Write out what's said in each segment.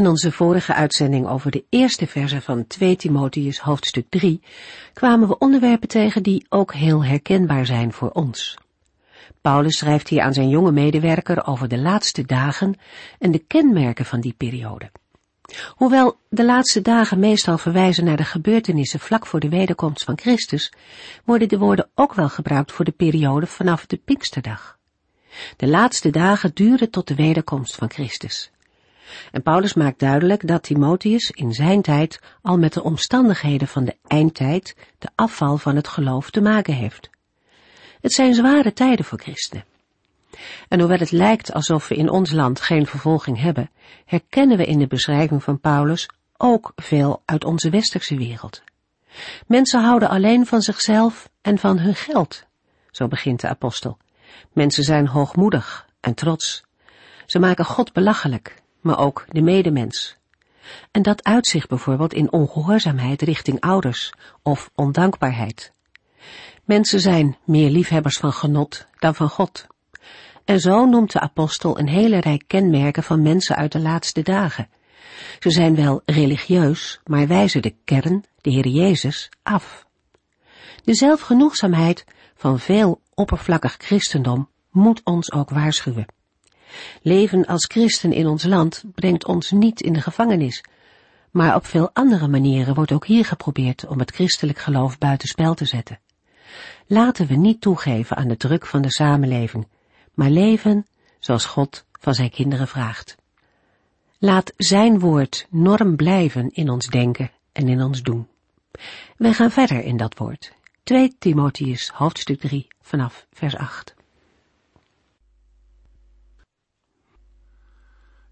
In onze vorige uitzending over de eerste verse van 2 Timotheus hoofdstuk 3 kwamen we onderwerpen tegen die ook heel herkenbaar zijn voor ons. Paulus schrijft hier aan zijn jonge medewerker over de laatste dagen en de kenmerken van die periode. Hoewel de laatste dagen meestal verwijzen naar de gebeurtenissen vlak voor de wederkomst van Christus, worden de woorden ook wel gebruikt voor de periode vanaf de Pinksterdag. De laatste dagen duren tot de wederkomst van Christus. En Paulus maakt duidelijk dat Timotheus in zijn tijd al met de omstandigheden van de eindtijd, de afval van het geloof, te maken heeft. Het zijn zware tijden voor christenen. En hoewel het lijkt alsof we in ons land geen vervolging hebben, herkennen we in de beschrijving van Paulus ook veel uit onze westerse wereld. Mensen houden alleen van zichzelf en van hun geld, zo begint de apostel. Mensen zijn hoogmoedig en trots. Ze maken God belachelijk maar ook de medemens. En dat uitzicht bijvoorbeeld in ongehoorzaamheid richting ouders of ondankbaarheid. Mensen zijn meer liefhebbers van genot dan van God. En zo noemt de apostel een hele rij kenmerken van mensen uit de laatste dagen. Ze zijn wel religieus, maar wijzen de kern, de Heer Jezus, af. De zelfgenoegzaamheid van veel oppervlakkig christendom moet ons ook waarschuwen. Leven als christen in ons land brengt ons niet in de gevangenis, maar op veel andere manieren wordt ook hier geprobeerd om het christelijk geloof buitenspel te zetten. Laten we niet toegeven aan de druk van de samenleving, maar leven zoals God van zijn kinderen vraagt. Laat zijn woord norm blijven in ons denken en in ons doen. Wij gaan verder in dat woord. 2 Timotheus hoofdstuk 3 vanaf vers 8.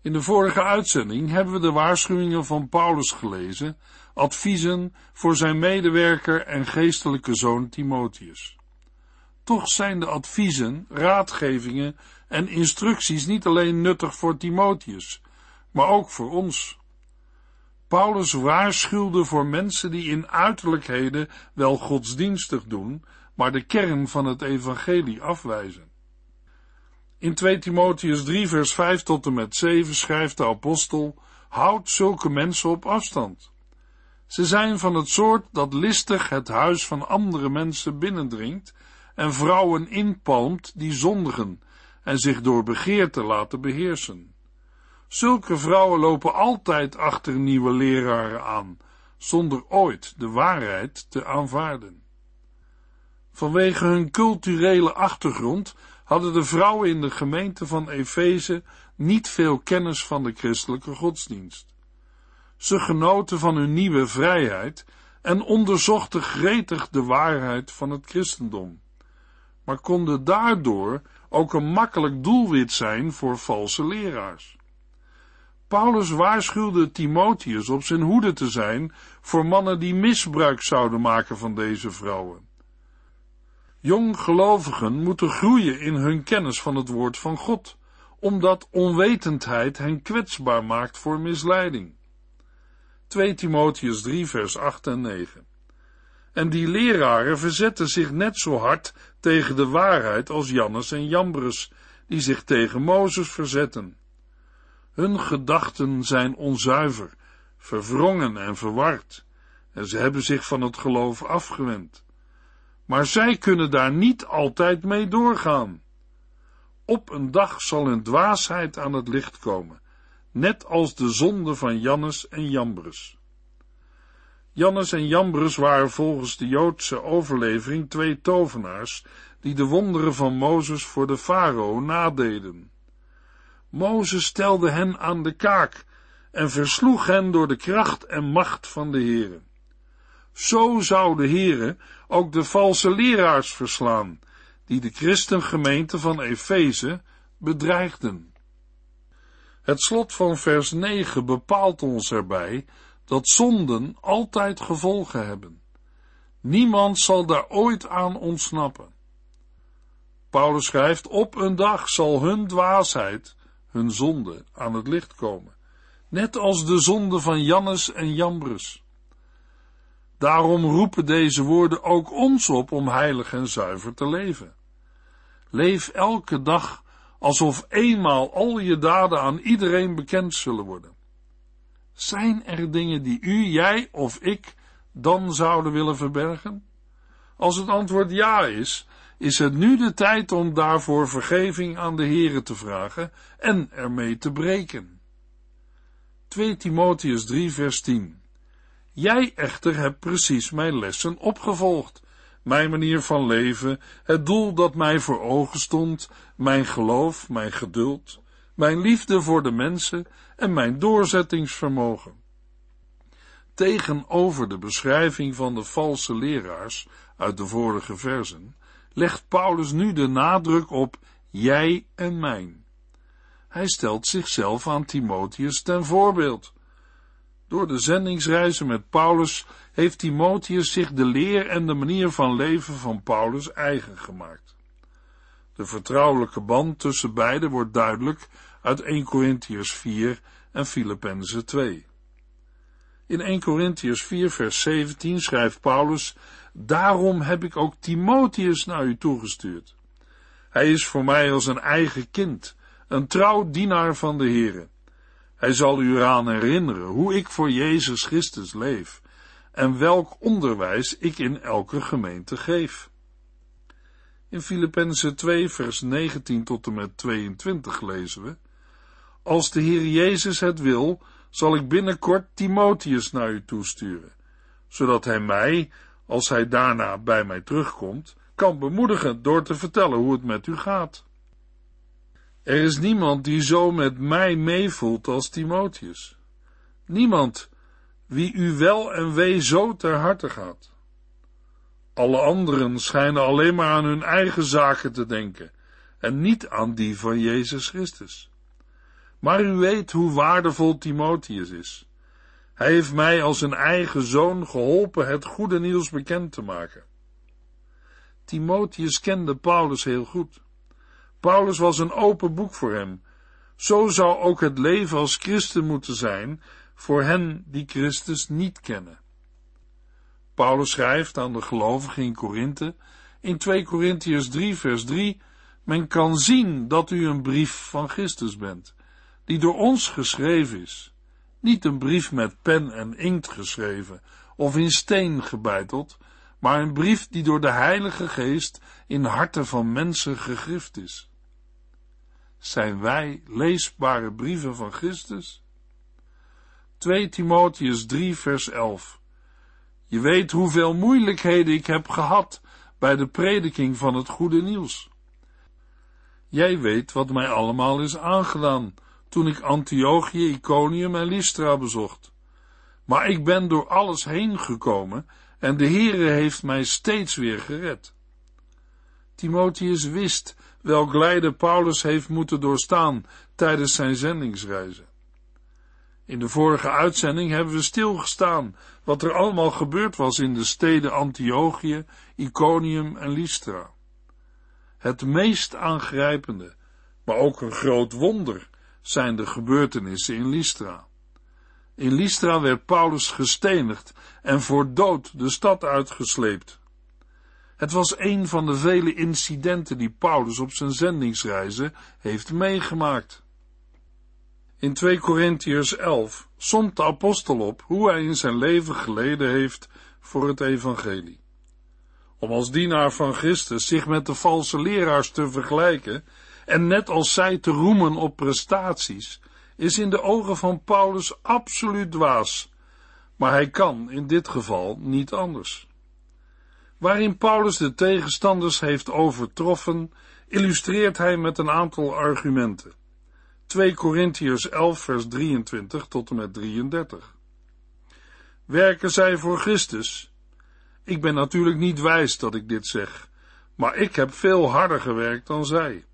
In de vorige uitzending hebben we de waarschuwingen van Paulus gelezen, adviezen voor zijn medewerker en geestelijke zoon Timotheus. Toch zijn de adviezen, raadgevingen en instructies niet alleen nuttig voor Timotheus, maar ook voor ons. Paulus waarschuwde voor mensen die in uiterlijkheden wel godsdienstig doen, maar de kern van het evangelie afwijzen. In 2 Timotheus 3 vers 5 tot en met 7 schrijft de apostel, houd zulke mensen op afstand. Ze zijn van het soort dat listig het huis van andere mensen binnendringt en vrouwen inpalmt die zondigen en zich door begeerte laten beheersen. Zulke vrouwen lopen altijd achter nieuwe leraren aan, zonder ooit de waarheid te aanvaarden. Vanwege hun culturele achtergrond hadden de vrouwen in de gemeente van Efeze niet veel kennis van de christelijke godsdienst. Ze genoten van hun nieuwe vrijheid en onderzochten gretig de waarheid van het christendom, maar konden daardoor ook een makkelijk doelwit zijn voor valse leraars. Paulus waarschuwde Timotheus op zijn hoede te zijn voor mannen die misbruik zouden maken van deze vrouwen. Jonggelovigen moeten groeien in hun kennis van het woord van God, omdat onwetendheid hen kwetsbaar maakt voor misleiding. 2 Timotheus 3 vers 8 en 9 En die leraren verzetten zich net zo hard tegen de waarheid als Jannes en Jambres, die zich tegen Mozes verzetten. Hun gedachten zijn onzuiver, verwrongen en verward, en ze hebben zich van het geloof afgewend maar zij kunnen daar niet altijd mee doorgaan. Op een dag zal hun dwaasheid aan het licht komen, net als de zonde van Jannes en Jambres. Jannes en Jambres waren volgens de Joodse overlevering twee tovenaars die de wonderen van Mozes voor de farao nadeden. Mozes stelde hen aan de kaak en versloeg hen door de kracht en macht van de Heere. Zo zou de Heere ook de valse leraars verslaan, die de christengemeente van Efeze bedreigden. Het slot van vers 9 bepaalt ons erbij dat zonden altijd gevolgen hebben. Niemand zal daar ooit aan ontsnappen. Paulus schrijft, op een dag zal hun dwaasheid, hun zonde, aan het licht komen. Net als de zonde van Jannes en Jambres. Daarom roepen deze woorden ook ons op om heilig en zuiver te leven. Leef elke dag alsof eenmaal al je daden aan iedereen bekend zullen worden. Zijn er dingen die u, jij of ik dan zouden willen verbergen? Als het antwoord ja is, is het nu de tijd om daarvoor vergeving aan de Here te vragen en ermee te breken. 2 Timotheus 3 vers 10 Jij echter hebt precies mijn lessen opgevolgd, mijn manier van leven, het doel dat mij voor ogen stond, mijn geloof, mijn geduld, mijn liefde voor de mensen en mijn doorzettingsvermogen. Tegenover de beschrijving van de valse leraars uit de vorige versen legt Paulus nu de nadruk op jij en mijn. Hij stelt zichzelf aan Timotheus ten voorbeeld. Door de zendingsreizen met Paulus heeft Timotheus zich de leer en de manier van leven van Paulus eigen gemaakt. De vertrouwelijke band tussen beiden wordt duidelijk uit 1 Corinthians 4 en Filippenzen 2. In 1 Corinthians 4 vers 17 schrijft Paulus, daarom heb ik ook Timotheus naar u toegestuurd. Hij is voor mij als een eigen kind, een trouw dienaar van de Here. Hij zal u eraan herinneren hoe ik voor Jezus Christus leef en welk onderwijs ik in elke gemeente geef. In Filippenzen 2 vers 19 tot en met 22 lezen we, Als de Heer Jezus het wil, zal ik binnenkort Timotheus naar u toesturen, zodat hij mij, als hij daarna bij mij terugkomt, kan bemoedigen door te vertellen hoe het met u gaat. Er is niemand die zo met mij meevoelt als Timotheus. Niemand wie u wel en wee zo ter harte gaat. Alle anderen schijnen alleen maar aan hun eigen zaken te denken en niet aan die van Jezus Christus. Maar u weet hoe waardevol Timotheus is. Hij heeft mij als een eigen zoon geholpen het goede nieuws bekend te maken. Timotheus kende Paulus heel goed. Paulus was een open boek voor hem. Zo zou ook het leven als christen moeten zijn voor hen die Christus niet kennen. Paulus schrijft aan de gelovigen in Korinthe in 2 Korintiërs 3 vers 3 Men kan zien dat u een brief van Christus bent, die door ons geschreven is. Niet een brief met pen en inkt geschreven of in steen gebeiteld, maar een brief die door de Heilige Geest in harten van mensen gegrift is. Zijn wij leesbare brieven van Christus? 2 Timotheus 3 vers 11 Je weet hoeveel moeilijkheden ik heb gehad bij de prediking van het goede nieuws. Jij weet wat mij allemaal is aangedaan toen ik Antiochië, Iconium en Lystra bezocht. Maar ik ben door alles heen gekomen en de Heere heeft mij steeds weer gered. Timotheus wist welk lijden Paulus heeft moeten doorstaan tijdens zijn zendingsreizen. In de vorige uitzending hebben we stilgestaan wat er allemaal gebeurd was in de steden Antiochië, Iconium en Lystra. Het meest aangrijpende, maar ook een groot wonder, zijn de gebeurtenissen in Lystra. In Lystra werd Paulus gestenigd en voor dood de stad uitgesleept. Het was een van de vele incidenten die Paulus op zijn zendingsreizen heeft meegemaakt. In 2 Korintiërs 11 somt de apostel op hoe hij in zijn leven geleden heeft voor het evangelie. Om als dienaar van Christus zich met de valse leraars te vergelijken en net als zij te roemen op prestaties, is in de ogen van Paulus absoluut dwaas, maar hij kan in dit geval niet anders. Waarin Paulus de tegenstanders heeft overtroffen, illustreert hij met een aantal argumenten. 2 Korintiërs 11 vers 23 tot en met 33. Werken zij voor Christus? Ik ben natuurlijk niet wijs dat ik dit zeg, maar ik heb veel harder gewerkt dan zij.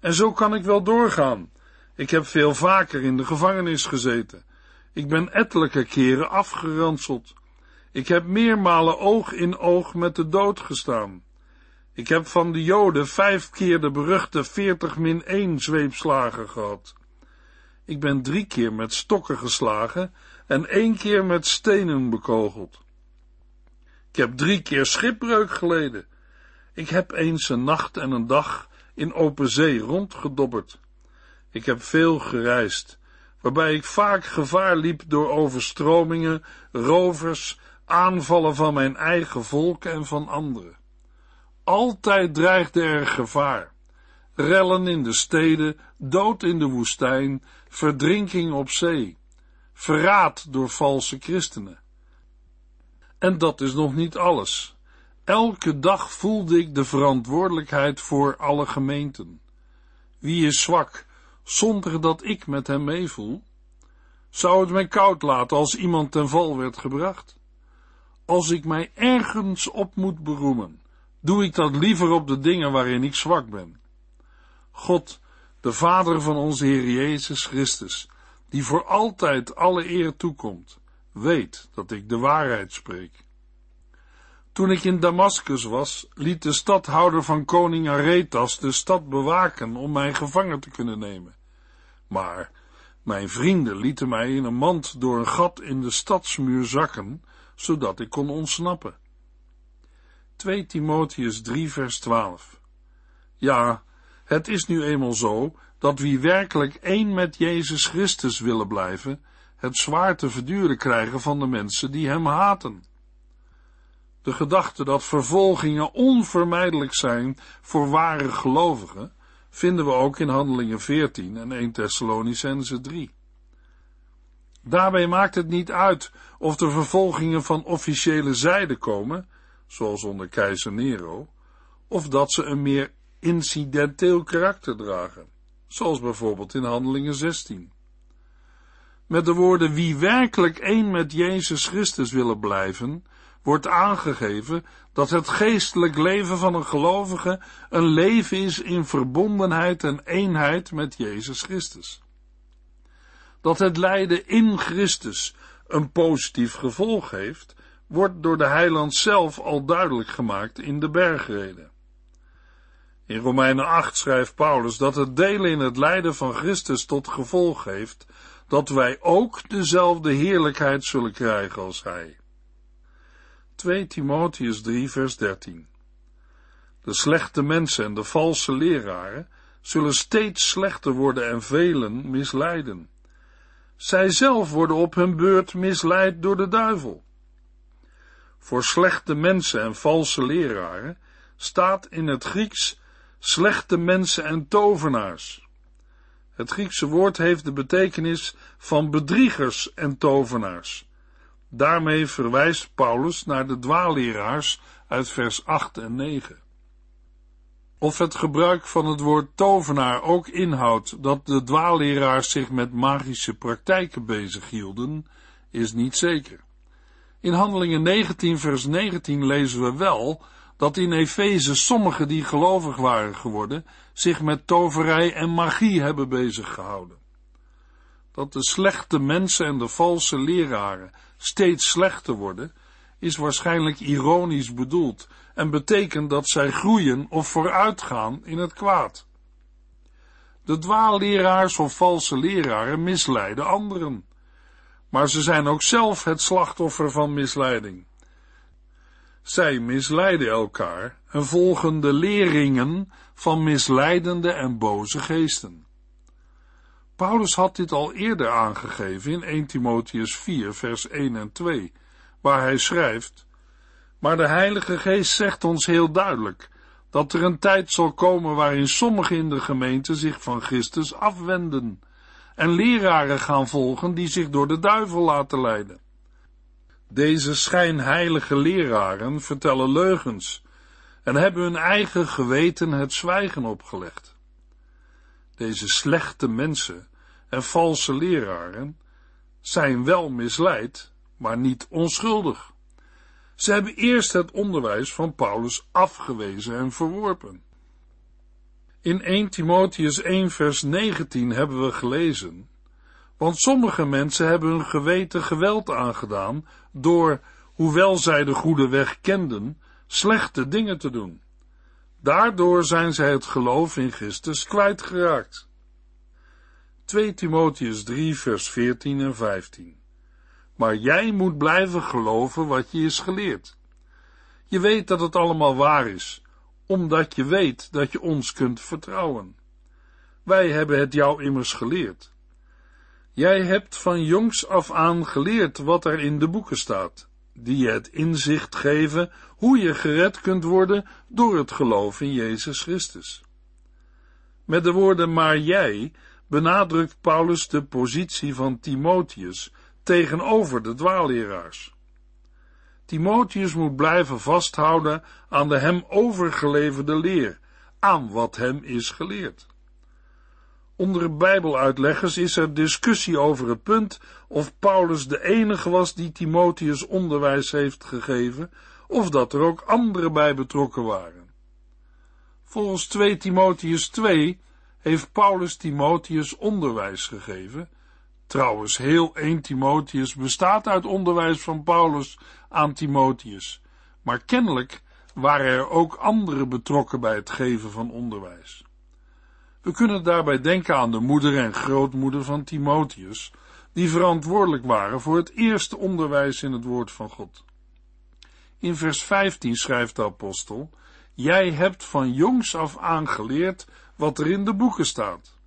En zo kan ik wel doorgaan. Ik heb veel vaker in de gevangenis gezeten. Ik ben ettelijke keren afgeranseld. Ik heb meermalen oog in oog met de dood gestaan. Ik heb van de Joden vijf keer de beruchte veertig min één zweepslagen gehad. Ik ben drie keer met stokken geslagen en één keer met stenen bekogeld. Ik heb drie keer schipbreuk geleden. Ik heb eens een nacht en een dag in open zee rondgedobberd. Ik heb veel gereisd, waarbij ik vaak gevaar liep door overstromingen, rovers, aanvallen van mijn eigen volk en van anderen. Altijd dreigde er gevaar. Rellen in de steden, dood in de woestijn, verdrinking op zee, verraad door valse christenen. En dat is nog niet alles. Elke dag voelde ik de verantwoordelijkheid voor alle gemeenten. Wie is zwak, zonder dat ik met hem meevoel? Zou het mij koud laten als iemand ten val werd gebracht? Als ik mij ergens op moet beroemen, doe ik dat liever op de dingen waarin ik zwak ben. God, de Vader van onze Heer Jezus Christus, die voor altijd alle eer toekomt, weet dat ik de waarheid spreek. Toen ik in Damaskus was, liet de stadhouder van koning Aretas de stad bewaken om mij gevangen te kunnen nemen. Maar mijn vrienden lieten mij in een mand door een gat in de stadsmuur zakken, zodat ik kon ontsnappen. 2 Timotheus 3 vers 12 Ja, het is nu eenmaal zo, dat wie werkelijk één met Jezus Christus willen blijven, het zwaar te verduren krijgen van de mensen die hem haten. De gedachte dat vervolgingen onvermijdelijk zijn voor ware gelovigen, vinden we ook in Handelingen 14 en 1 Thessalonicense 3. Daarbij maakt het niet uit of de vervolgingen van officiële zijde komen, zoals onder keizer Nero, of dat ze een meer incidenteel karakter dragen, zoals bijvoorbeeld in Handelingen 16. Met de woorden wie werkelijk één met Jezus Christus willen blijven, wordt aangegeven dat het geestelijk leven van een gelovige een leven is in verbondenheid en eenheid met Jezus Christus. Dat het lijden in Christus een positief gevolg heeft, wordt door de heiland zelf al duidelijk gemaakt in de bergreden. In Romeinen 8 schrijft Paulus dat het delen in het lijden van Christus tot gevolg heeft dat wij ook dezelfde heerlijkheid zullen krijgen als hij. 2 Timotheus 3 vers 13 De slechte mensen en de valse leraren zullen steeds slechter worden en velen misleiden. Zij zelf worden op hun beurt misleid door de duivel. Voor slechte mensen en valse leraren staat in het Grieks slechte mensen en tovenaars. Het Griekse woord heeft de betekenis van bedriegers en tovenaars. Daarmee verwijst Paulus naar de dwaalleraars uit vers 8 en 9. Of het gebruik van het woord tovenaar ook inhoudt dat de dwaalleraars zich met magische praktijken bezighielden, is niet zeker. In Handelingen 19 vers 19 lezen we wel dat in Efeze sommigen die gelovig waren geworden zich met toverij en magie hebben bezig gehouden. Dat de slechte mensen en de valse leraren steeds slechter worden, is waarschijnlijk ironisch bedoeld en betekent dat zij groeien of vooruitgaan in het kwaad. De dwaalleraars of valse leraren misleiden anderen, maar ze zijn ook zelf het slachtoffer van misleiding. Zij misleiden elkaar en volgen de leringen van misleidende en boze geesten. Paulus had dit al eerder aangegeven in 1 Timotheus 4, vers 1 en 2, waar hij schrijft, maar de Heilige Geest zegt ons heel duidelijk dat er een tijd zal komen waarin sommigen in de gemeente zich van Christus afwenden en leraren gaan volgen die zich door de duivel laten leiden. Deze schijnheilige leraren vertellen leugens en hebben hun eigen geweten het zwijgen opgelegd. Deze slechte mensen en valse leraren zijn wel misleid, maar niet onschuldig. Ze hebben eerst het onderwijs van Paulus afgewezen en verworpen. In 1 Timotheus 1 vers 19 hebben we gelezen, Want sommige mensen hebben hun geweten geweld aangedaan door, hoewel zij de goede weg kenden, slechte dingen te doen. Daardoor zijn zij het geloof in Christus kwijtgeraakt. 2 Timotheus 3 vers 14 en 15 Maar jij moet blijven geloven wat je is geleerd. Je weet dat het allemaal waar is, omdat je weet dat je ons kunt vertrouwen. Wij hebben het jou immers geleerd. Jij hebt van jongs af aan geleerd wat er in de boeken staat, die je het inzicht geven hoe je gered kunt worden door het geloof in Jezus Christus. Met de woorden maar jij benadrukt Paulus de positie van Timotheus tegenover de dwaalleraars. Timotheus moet blijven vasthouden aan de hem overgeleverde leer, aan wat hem is geleerd. Onder de Bijbeluitleggers is er discussie over het punt of Paulus de enige was die Timotheus onderwijs heeft gegeven, of dat er ook anderen bij betrokken waren. Volgens 2 Timotheus 2 heeft Paulus Timotheus onderwijs gegeven. Trouwens, heel 1 Timotheus bestaat uit onderwijs van Paulus aan Timotheus, maar kennelijk waren er ook anderen betrokken bij het geven van onderwijs. We kunnen daarbij denken aan de moeder en grootmoeder van Timotheus, die verantwoordelijk waren voor het eerste onderwijs in het woord van God. In vers 15 schrijft de apostel, Jij hebt van jongs af aan geleerd wat er in de boeken staat.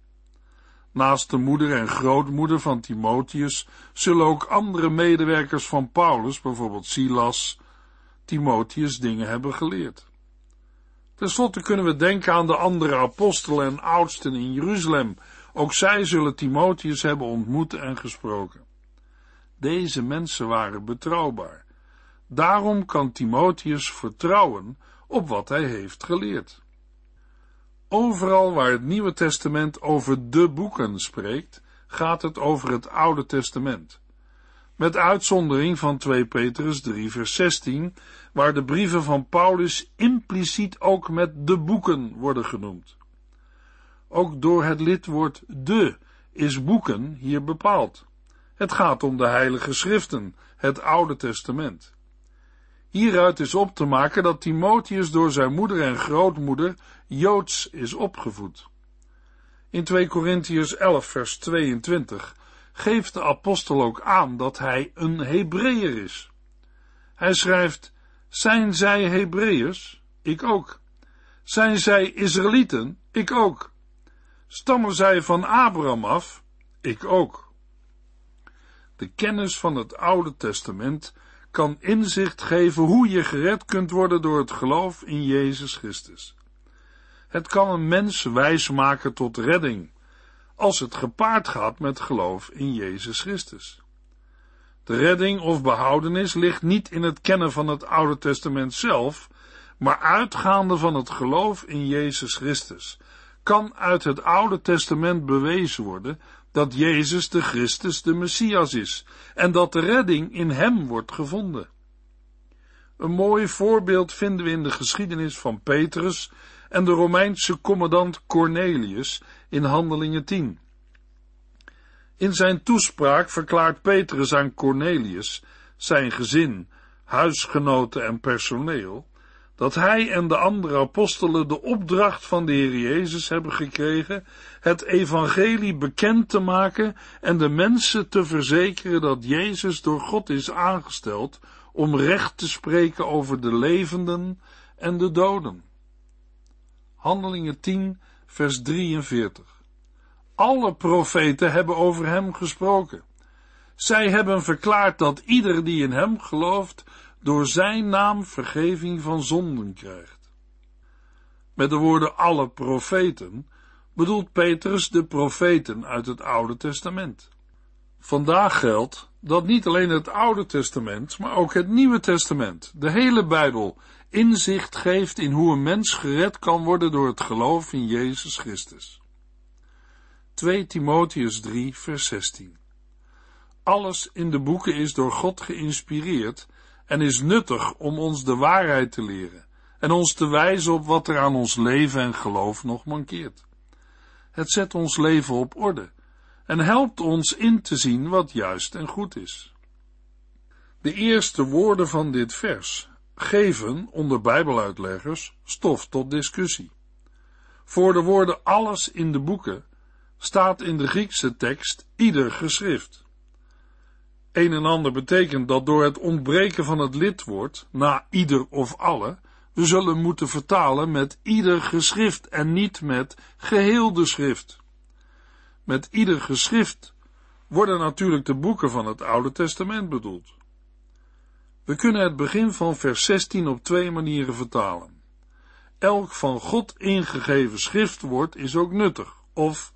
Naast de moeder en grootmoeder van Timotheus zullen ook andere medewerkers van Paulus, bijvoorbeeld Silas, Timotheus dingen hebben geleerd. Ten slotte kunnen we denken aan de andere apostelen en oudsten in Jeruzalem. Ook zij zullen Timotheus hebben ontmoet en gesproken. Deze mensen waren betrouwbaar. Daarom kan Timotheus vertrouwen op wat hij heeft geleerd. Overal waar het Nieuwe Testament over de boeken spreekt, gaat het over het Oude Testament. Met uitzondering van 2 Petrus 3 vers 16, waar de brieven van Paulus impliciet ook met de boeken worden genoemd. Ook door het lidwoord de is boeken hier bepaald. Het gaat om de heilige schriften, het Oude Testament. Hieruit is op te maken dat Timotheus door zijn moeder en grootmoeder Joods is opgevoed. In 2 Korintiërs 11 vers 22 geeft de apostel ook aan dat hij een Hebreeër is. Hij schrijft, zijn zij Hebreeërs? Ik ook. Zijn zij Israëlieten? Ik ook. Stammen zij van Abraham af? Ik ook. De kennis van het Oude Testament kan inzicht geven hoe je gered kunt worden door het geloof in Jezus Christus. Het kan een mens wijs maken tot redding, als het gepaard gaat met geloof in Jezus Christus. De redding of behoudenis ligt niet in het kennen van het Oude Testament zelf, maar uitgaande van het geloof in Jezus Christus, kan uit het Oude Testament bewezen worden dat Jezus de Christus de Messias is en dat de redding in hem wordt gevonden. Een mooi voorbeeld vinden we in de geschiedenis van Petrus en de Romeinse commandant Cornelius in Handelingen 10. In zijn toespraak verklaart Petrus aan Cornelius, zijn gezin, huisgenoten en personeel, dat hij en de andere apostelen de opdracht van de Heer Jezus hebben gekregen het evangelie bekend te maken en de mensen te verzekeren dat Jezus door God is aangesteld om recht te spreken over de levenden en de doden. Handelingen 10, vers 43. Alle profeten hebben over hem gesproken. Zij hebben verklaard dat ieder die in hem gelooft, door zijn naam vergeving van zonden krijgt. Met de woorden alle profeten bedoelt Petrus de profeten uit het Oude Testament. Vandaag geldt dat niet alleen het Oude Testament, maar ook het Nieuwe Testament, de hele Bijbel, inzicht geeft in hoe een mens gered kan worden door het geloof in Jezus Christus. 2 Timotheus 3, vers 16. Alles in de boeken is door God geïnspireerd en is nuttig om ons de waarheid te leren en ons te wijzen op wat er aan ons leven en geloof nog mankeert. Het zet ons leven op orde en helpt ons in te zien wat juist en goed is. De eerste woorden van dit vers geven onder Bijbeluitleggers stof tot discussie. Voor de woorden alles in de boeken staat in de Griekse tekst ieder geschrift. Een en ander betekent dat door het ontbreken van het lidwoord na ieder of alle, we zullen moeten vertalen met ieder geschrift en niet met geheel de schrift. Met ieder geschrift worden natuurlijk de boeken van het Oude Testament bedoeld. We kunnen het begin van vers 16 op twee manieren vertalen. Elk van God ingegeven schriftwoord is ook nuttig, of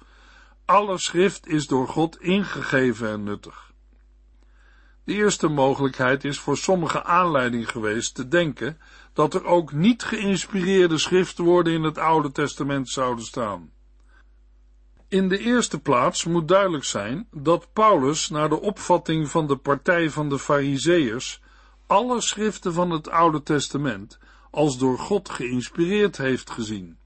alle schrift is door God ingegeven en nuttig. De eerste mogelijkheid is voor sommige aanleiding geweest te denken dat er ook niet geïnspireerde schriftwoorden in het Oude Testament zouden staan. In de eerste plaats moet duidelijk zijn dat Paulus naar de opvatting van de partij van de Fariseërs alle schriften van het Oude Testament als door God geïnspireerd heeft gezien.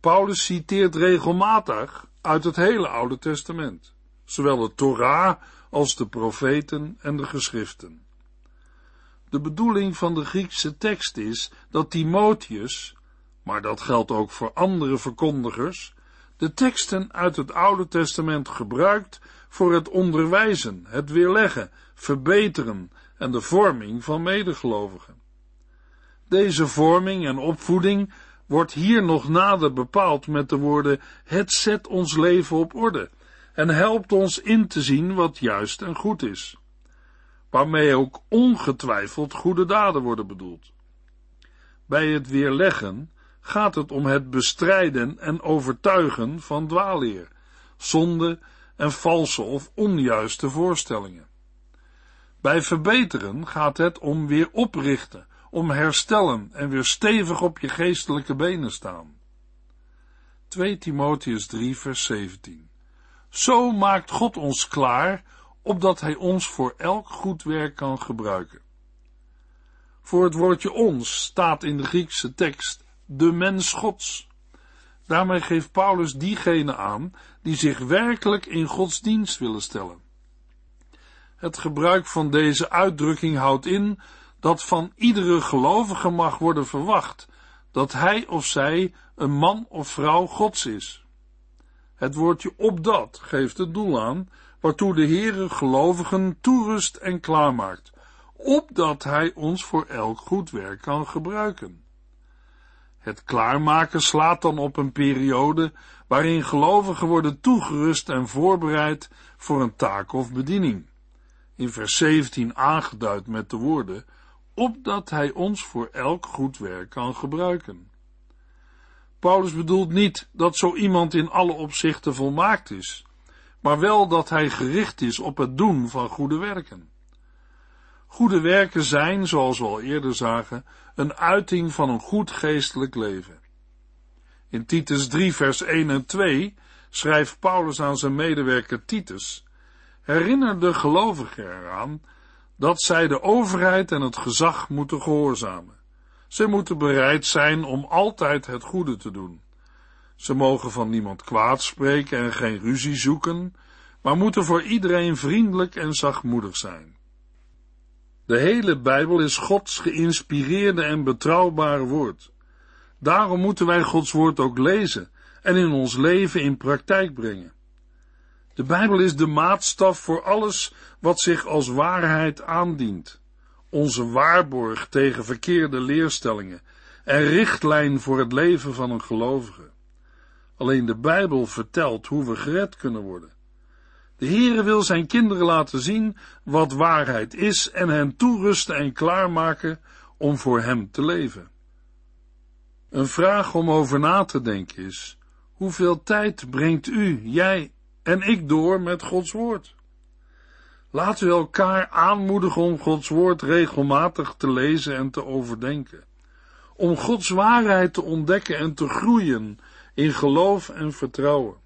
Paulus citeert regelmatig uit het hele Oude Testament, zowel de Torah als de profeten en de geschriften. De bedoeling van de Griekse tekst is dat Timotheus, maar dat geldt ook voor andere verkondigers, de teksten uit het Oude Testament gebruikt voor het onderwijzen, het weerleggen, verbeteren en de vorming van medegelovigen. Deze vorming en opvoeding wordt hier nog nader bepaald met de woorden: Het zet ons leven op orde en helpt ons in te zien wat juist en goed is, waarmee ook ongetwijfeld goede daden worden bedoeld. Bij het weerleggen gaat het om het bestrijden en overtuigen van dwaalleer, zonde en valse of onjuiste voorstellingen. Bij verbeteren gaat het om weer oprichten, om herstellen en weer stevig op je geestelijke benen staan. 2 Timotheus 3 vers 17 Zo maakt God ons klaar, opdat Hij ons voor elk goed werk kan gebruiken. Voor het woordje ons staat in de Griekse tekst de mens Gods. Daarmee geeft Paulus diegenen aan die zich werkelijk in Gods dienst willen stellen. Het gebruik van deze uitdrukking houdt in dat van iedere gelovige mag worden verwacht dat hij of zij een man of vrouw Gods is. Het woordje opdat geeft het doel aan waartoe de Heere gelovigen toerust en klaarmaakt, opdat hij ons voor elk goed werk kan gebruiken. Het klaarmaken slaat dan op een periode waarin gelovigen worden toegerust en voorbereid voor een taak of bediening. In vers 17 aangeduid met de woorden, opdat hij ons voor elk goed werk kan gebruiken. Paulus bedoelt niet dat zo iemand in alle opzichten volmaakt is, maar wel dat hij gericht is op het doen van goede werken. Goede werken zijn, zoals we al eerder zagen, een uiting van een goed geestelijk leven. In Titus 3 vers 1 en 2 schrijft Paulus aan zijn medewerker Titus, herinner de gelovigen eraan dat zij de overheid en het gezag moeten gehoorzamen. Ze moeten bereid zijn om altijd het goede te doen. Ze mogen van niemand kwaad spreken en geen ruzie zoeken, maar moeten voor iedereen vriendelijk en zachtmoedig zijn. De hele Bijbel is Gods geïnspireerde en betrouwbare woord. Daarom moeten wij Gods woord ook lezen en in ons leven in praktijk brengen. De Bijbel is de maatstaf voor alles wat zich als waarheid aandient, onze waarborg tegen verkeerde leerstellingen en richtlijn voor het leven van een gelovige. Alleen de Bijbel vertelt hoe we gered kunnen worden. De Heere wil zijn kinderen laten zien wat waarheid is en hen toerusten en klaarmaken om voor hem te leven. Een vraag om over na te denken is, hoeveel tijd brengt u, jij en ik door met Gods woord? Laten we elkaar aanmoedigen om Gods woord regelmatig te lezen en te overdenken. Om Gods waarheid te ontdekken en te groeien in geloof en vertrouwen.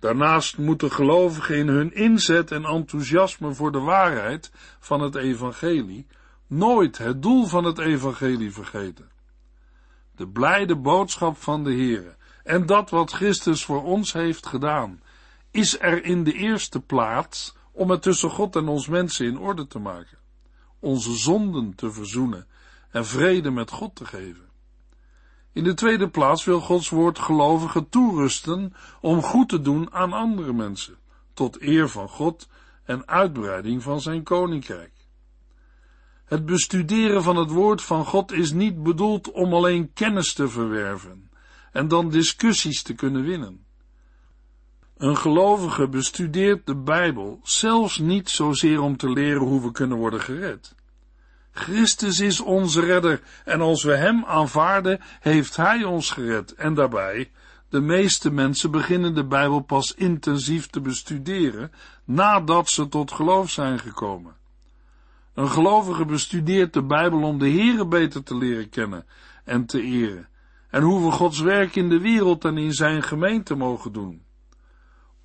Daarnaast moeten gelovigen in hun inzet en enthousiasme voor de waarheid van het evangelie nooit het doel van het evangelie vergeten. De blijde boodschap van de Heere en dat wat Christus voor ons heeft gedaan, is er in de eerste plaats om het tussen God en ons mensen in orde te maken, onze zonden te verzoenen en vrede met God te geven. In de tweede plaats wil Gods woord gelovigen toerusten om goed te doen aan andere mensen, tot eer van God en uitbreiding van zijn koninkrijk. Het bestuderen van het woord van God is niet bedoeld om alleen kennis te verwerven en dan discussies te kunnen winnen. Een gelovige bestudeert de Bijbel zelfs niet zozeer om te leren hoe we kunnen worden gered. Christus is onze redder en als we Hem aanvaarden, heeft Hij ons gered. En daarbij, de meeste mensen beginnen de Bijbel pas intensief te bestuderen nadat ze tot geloof zijn gekomen. Een gelovige bestudeert de Bijbel om de Here beter te leren kennen en te eren, en hoe we Gods werk in de wereld en in zijn gemeente mogen doen.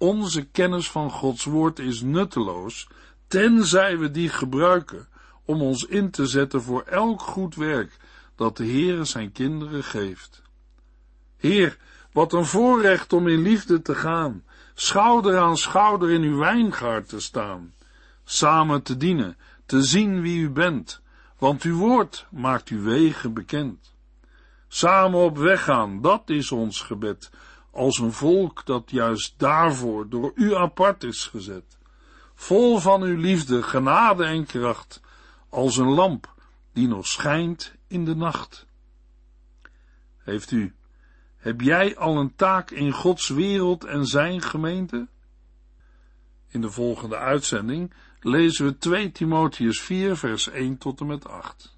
Onze kennis van Gods woord is nutteloos, tenzij we die gebruiken om ons in te zetten voor elk goed werk dat de Heere zijn kinderen geeft. Heer, wat een voorrecht om in liefde te gaan, schouder aan schouder in uw wijngaard te staan, samen te dienen, te zien wie u bent, want uw woord maakt uw wegen bekend. Samen op weg gaan, dat is ons gebed, als een volk dat juist daarvoor door u apart is gezet. Vol van uw liefde, genade en kracht, als een lamp die nog schijnt in de nacht. Heeft u, heb jij al een taak in Gods wereld en zijn gemeente? In de volgende uitzending lezen we 2 Timotheus 4 vers 1 tot en met 8.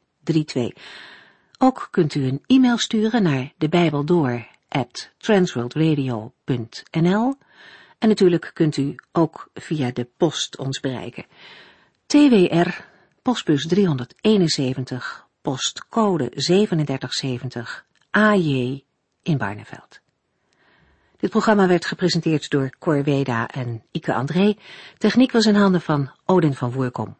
Ook kunt u een e-mail sturen naar de Bijbel door transworldradio.nl en natuurlijk kunt u ook via de post ons bereiken. TWR, postbus 371, postcode 3770, AJ in Barneveld. Dit programma werd gepresenteerd door Cor Weda en Ike André. Techniek was in handen van Odin van Voerkom.